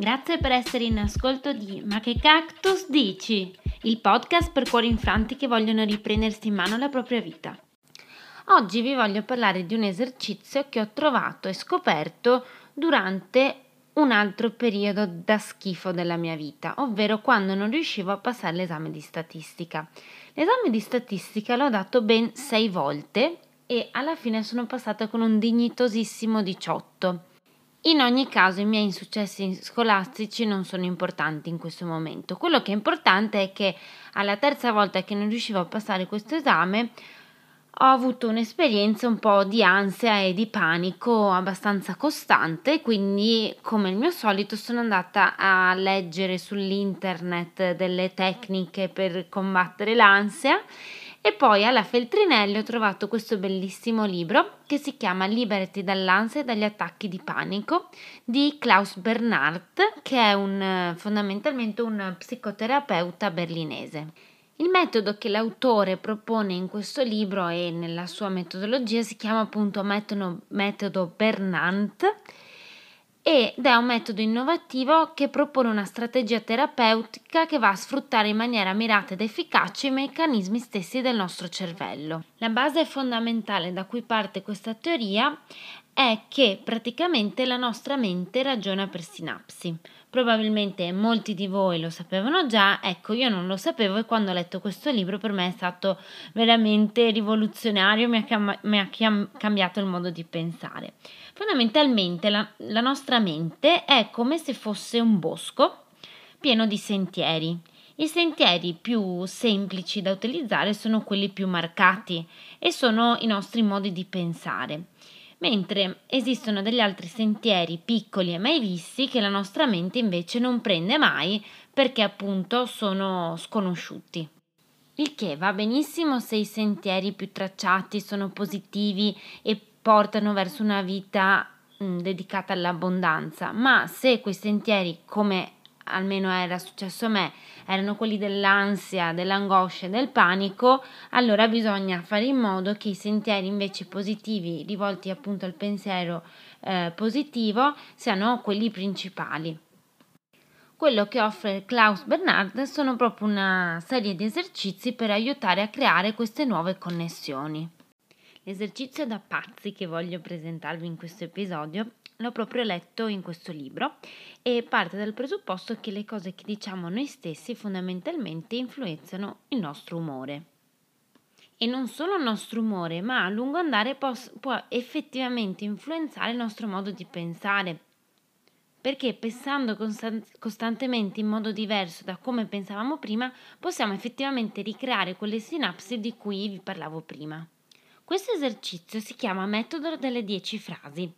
Grazie per essere in ascolto di Ma che cactus dici? Il podcast per cuori infranti che vogliono riprendersi in mano la propria vita. Oggi vi voglio parlare di un esercizio che ho trovato e scoperto durante un altro periodo da schifo della mia vita, ovvero quando non riuscivo a passare l'esame di statistica. L'esame di statistica l'ho dato ben sei volte e alla fine sono passata con un dignitosissimo 18. In ogni caso i miei insuccessi scolastici non sono importanti in questo momento. Quello che è importante è che alla terza volta che non riuscivo a passare questo esame ho avuto un'esperienza un po' di ansia e di panico abbastanza costante, quindi come il mio solito sono andata a leggere sull'internet delle tecniche per combattere l'ansia e poi alla Feltrinelli ho trovato questo bellissimo libro che si chiama Liberati dall'ansia e dagli attacchi di panico di Klaus Bernhardt, che è un, fondamentalmente un psicoterapeuta berlinese. Il metodo che l'autore propone in questo libro e nella sua metodologia si chiama appunto metodo, metodo Bernandt ed è un metodo innovativo che propone una strategia terapeutica che va a sfruttare in maniera mirata ed efficace i meccanismi stessi del nostro cervello. La base fondamentale da cui parte questa teoria è che praticamente la nostra mente ragiona per sinapsi. Probabilmente molti di voi lo sapevano già, ecco io non lo sapevo e quando ho letto questo libro per me è stato veramente rivoluzionario, mi ha, cam- mi ha chiam- cambiato il modo di pensare. Fondamentalmente la, la nostra mente è come se fosse un bosco pieno di sentieri. I sentieri più semplici da utilizzare sono quelli più marcati e sono i nostri modi di pensare mentre esistono degli altri sentieri piccoli e mai visti che la nostra mente invece non prende mai perché appunto sono sconosciuti. Il che va benissimo se i sentieri più tracciati sono positivi e portano verso una vita dedicata all'abbondanza, ma se quei sentieri, come almeno era successo a me, erano quelli dell'ansia, dell'angoscia e del panico, allora bisogna fare in modo che i sentieri invece positivi, rivolti appunto al pensiero eh, positivo, siano quelli principali. Quello che offre Klaus Bernard sono proprio una serie di esercizi per aiutare a creare queste nuove connessioni. L'esercizio da pazzi che voglio presentarvi in questo episodio l'ho proprio letto in questo libro e parte dal presupposto che le cose che diciamo noi stessi fondamentalmente influenzano il nostro umore. E non solo il nostro umore, ma a lungo andare può, può effettivamente influenzare il nostro modo di pensare. Perché pensando constant- costantemente in modo diverso da come pensavamo prima, possiamo effettivamente ricreare quelle sinapsi di cui vi parlavo prima. Questo esercizio si chiama metodo delle 10 frasi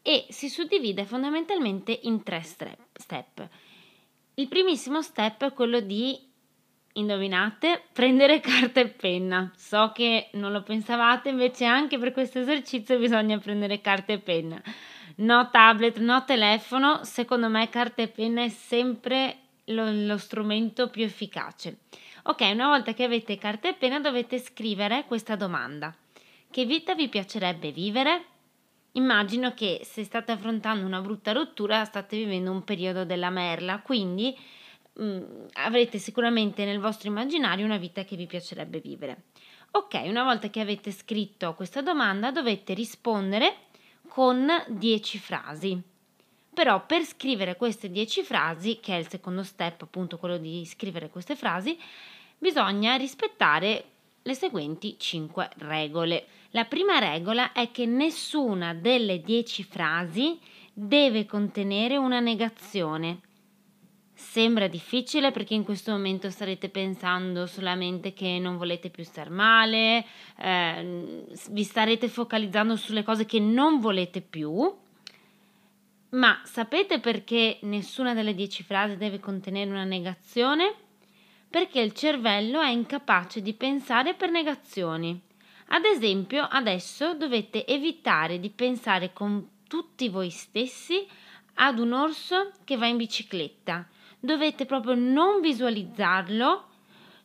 e si suddivide fondamentalmente in tre step. Il primissimo step è quello di, indovinate, prendere carta e penna. So che non lo pensavate, invece anche per questo esercizio bisogna prendere carta e penna. No tablet, no telefono, secondo me carta e penna è sempre lo, lo strumento più efficace. Ok, una volta che avete carta e penna dovete scrivere questa domanda. Che vita vi piacerebbe vivere? Immagino che se state affrontando una brutta rottura state vivendo un periodo della merla, quindi mh, mm, avrete sicuramente nel vostro immaginario una vita che vi piacerebbe vivere. Ok, una volta che avete scritto questa domanda dovete rispondere con 10 frasi. Però per scrivere queste 10 frasi, che è il secondo step, appunto quello di scrivere queste frasi, bisogna rispettare le seguenti 5 regole. La prima regola è che nessuna delle 10 frasi deve contenere una negazione. Sembra difficile perché in questo momento starete pensando solamente che non volete più star male, eh, vi starete focalizzando sulle cose che non volete più, ma sapete perché nessuna delle 10 frasi deve contenere una negazione? Perché il cervello è incapace di pensare per negazioni. Ad esempio, adesso dovete evitare di pensare con tutti voi stessi ad un orso che va in bicicletta. Dovete proprio non visualizzarlo,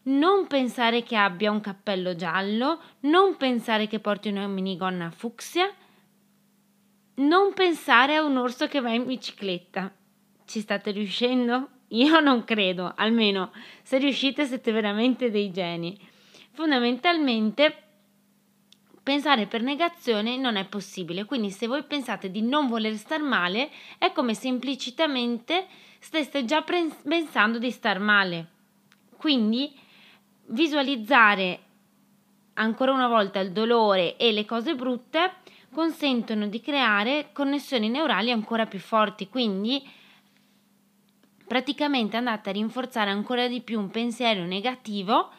non pensare che abbia un cappello giallo, non pensare che porti una minigonna fucsia, non pensare a un orso che va in bicicletta. Ci state riuscendo? Io non credo, almeno se riuscite siete veramente dei geni. Fondamentalmente pensare per negazione non è possibile, quindi se voi pensate di non voler star male è come se implicitamente steste già pensando di star male. Quindi visualizzare ancora una volta il dolore e le cose brutte consentono di creare connessioni neurali ancora più forti, quindi praticamente andate a rinforzare ancora di più un pensiero negativo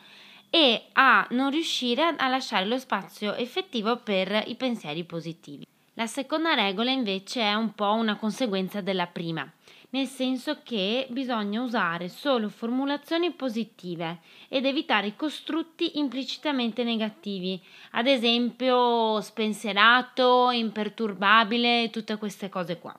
e a non riuscire a lasciare lo spazio effettivo per i pensieri positivi. La seconda regola invece è un po' una conseguenza della prima nel senso che bisogna usare solo formulazioni positive ed evitare i costrutti implicitamente negativi, ad esempio spensierato, imperturbabile, tutte queste cose qua.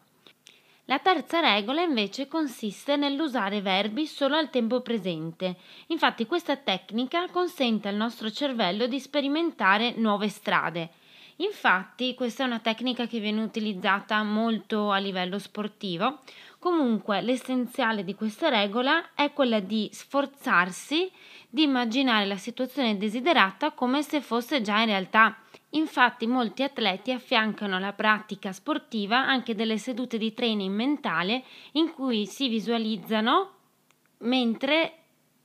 La terza regola invece consiste nell'usare verbi solo al tempo presente. Infatti questa tecnica consente al nostro cervello di sperimentare nuove strade. Infatti questa è una tecnica che viene utilizzata molto a livello sportivo, Comunque l'essenziale di questa regola è quella di sforzarsi di immaginare la situazione desiderata come se fosse già in realtà. Infatti molti atleti affiancano alla pratica sportiva anche delle sedute di training mentale in cui si visualizzano mentre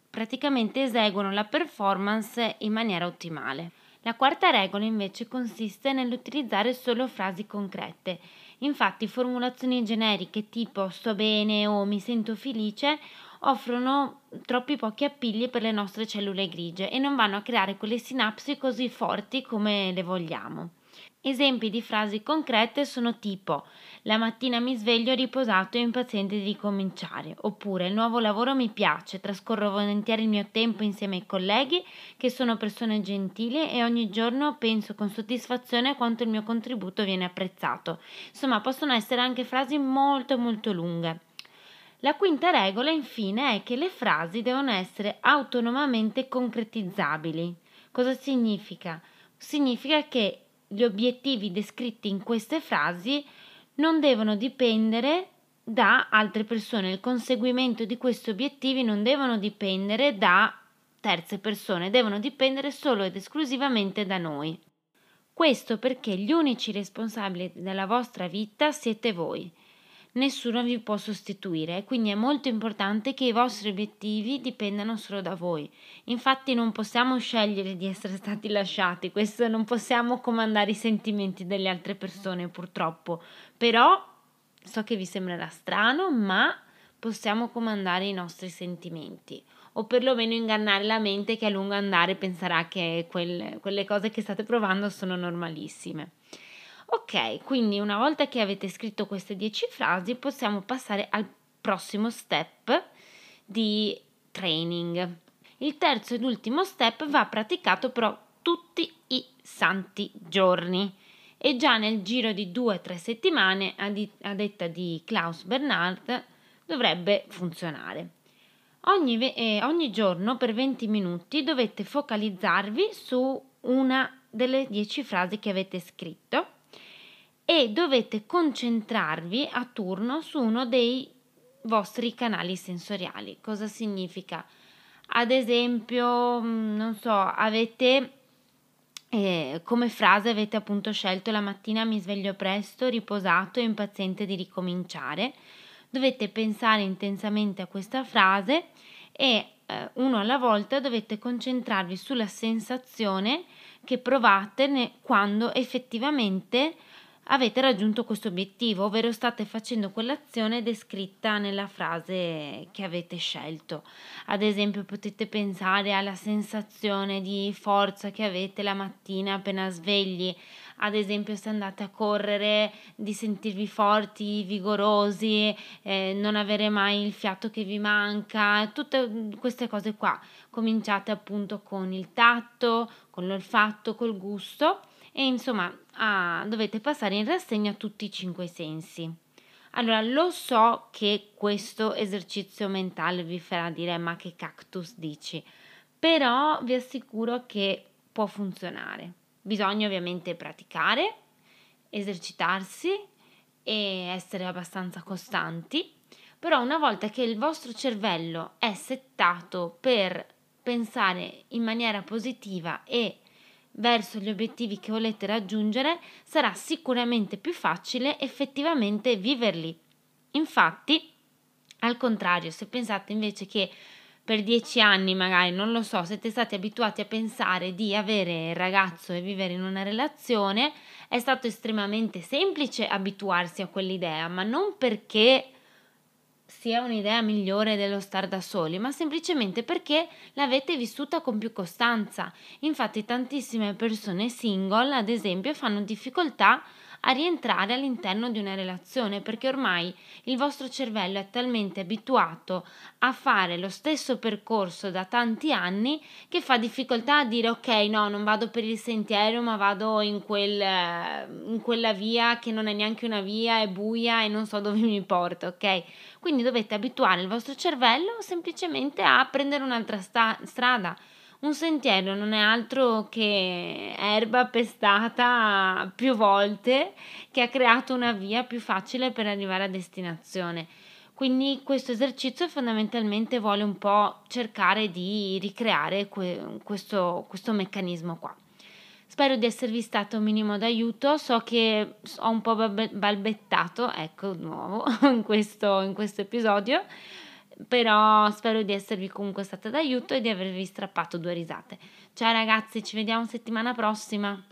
praticamente eseguono la performance in maniera ottimale. La quarta regola invece consiste nell'utilizzare solo frasi concrete Infatti formulazioni generiche tipo sto bene o mi sento felice offrono troppi pochi appigli per le nostre cellule grigie e non vanno a creare quelle sinapsi così forti come le vogliamo. Esempi di frasi concrete sono tipo la mattina mi sveglio riposato e impaziente di ricominciare, oppure il nuovo lavoro mi piace, trascorro volentieri il mio tempo insieme ai colleghi che sono persone gentili e ogni giorno penso con soddisfazione quanto il mio contributo viene apprezzato. Insomma, possono essere anche frasi molto molto lunghe. La quinta regola infine è che le frasi devono essere autonomamente concretizzabili. Cosa significa? Significa che gli obiettivi descritti in queste frasi non devono dipendere da altre persone, il conseguimento di questi obiettivi non devono dipendere da terze persone, devono dipendere solo ed esclusivamente da noi. Questo perché gli unici responsabili della vostra vita siete voi nessuno vi può sostituire, quindi è molto importante che i vostri obiettivi dipendano solo da voi. Infatti non possiamo scegliere di essere stati lasciati, questo non possiamo comandare i sentimenti delle altre persone purtroppo, però so che vi sembrerà strano, ma possiamo comandare i nostri sentimenti o perlomeno ingannare la mente che a lungo andare penserà che quelle, quelle cose che state provando sono normalissime. Ok, quindi una volta che avete scritto queste 10 frasi possiamo passare al prossimo step di training. Il terzo ed ultimo step va praticato però tutti i santi giorni e già nel giro di 2-3 settimane, a, detta di Klaus Bernhard, dovrebbe funzionare. Ogni, eh, ogni, giorno per 20 minuti dovete focalizzarvi su una delle 10 frasi che avete scritto e dovete concentrarvi a turno su uno dei vostri canali sensoriali. Cosa significa? Ad esempio, mm, non so, avete eh, come frase avete appunto scelto la mattina mi sveglio presto, riposato e impaziente di ricominciare. Dovete pensare intensamente a questa frase e eh, uno alla volta dovete concentrarvi sulla sensazione che provate ne, quando effettivamente avete raggiunto questo obiettivo, ovvero state facendo quell'azione descritta nella frase che avete scelto. Ad esempio potete pensare alla sensazione di forza che avete la mattina appena svegli, ad esempio se andate a correre di sentirvi forti, vigorosi, eh, non avere mai il fiato che vi manca, tutte queste cose qua. Cominciate appunto con il tatto, con l'olfatto, col gusto e insomma ah, dovete passare in rassegna tutti i cinque sensi. Allora, lo so che questo esercizio mentale vi farà dire ma che cactus dici, però vi assicuro che può funzionare. Bisogna ovviamente praticare, esercitarsi e essere abbastanza costanti, Però una volta che il vostro cervello è settato per pensare in maniera positiva e verso gli obiettivi che volete raggiungere, sarà sicuramente più facile effettivamente viverli. Infatti, al contrario, se pensate invece che per dieci anni magari, non lo so, siete stati abituati a pensare di avere ragazzo e vivere in una relazione, è stato estremamente semplice abituarsi a quell'idea, ma non perché sia un'idea migliore dello star da soli, ma semplicemente perché l'avete vissuta con più costanza. Infatti tantissime persone single, ad esempio, fanno difficoltà rientrare all'interno di una relazione perché ormai il vostro cervello è talmente abituato a fare lo stesso percorso da tanti anni che fa difficoltà a dire ok no non vado per il sentiero ma vado in, quel, in quella via che non è neanche una via è buia e non so dove mi porta ok? Quindi dovete abituare il vostro cervello semplicemente a prendere un'altra sta- strada un sentiero non è altro che erba pestata più volte che ha creato una via più facile per arrivare a destinazione. Quindi questo esercizio fondamentalmente vuole un po' cercare di ricreare que- questo, questo meccanismo qua. Spero di esservi stato un minimo d'aiuto, so che ho un po' balbettato, ecco, nuovo, in questo, in questo episodio, però spero di esservi comunque stata d'aiuto e di avervi strappato due risate. Ciao ragazzi, ci vediamo settimana prossima.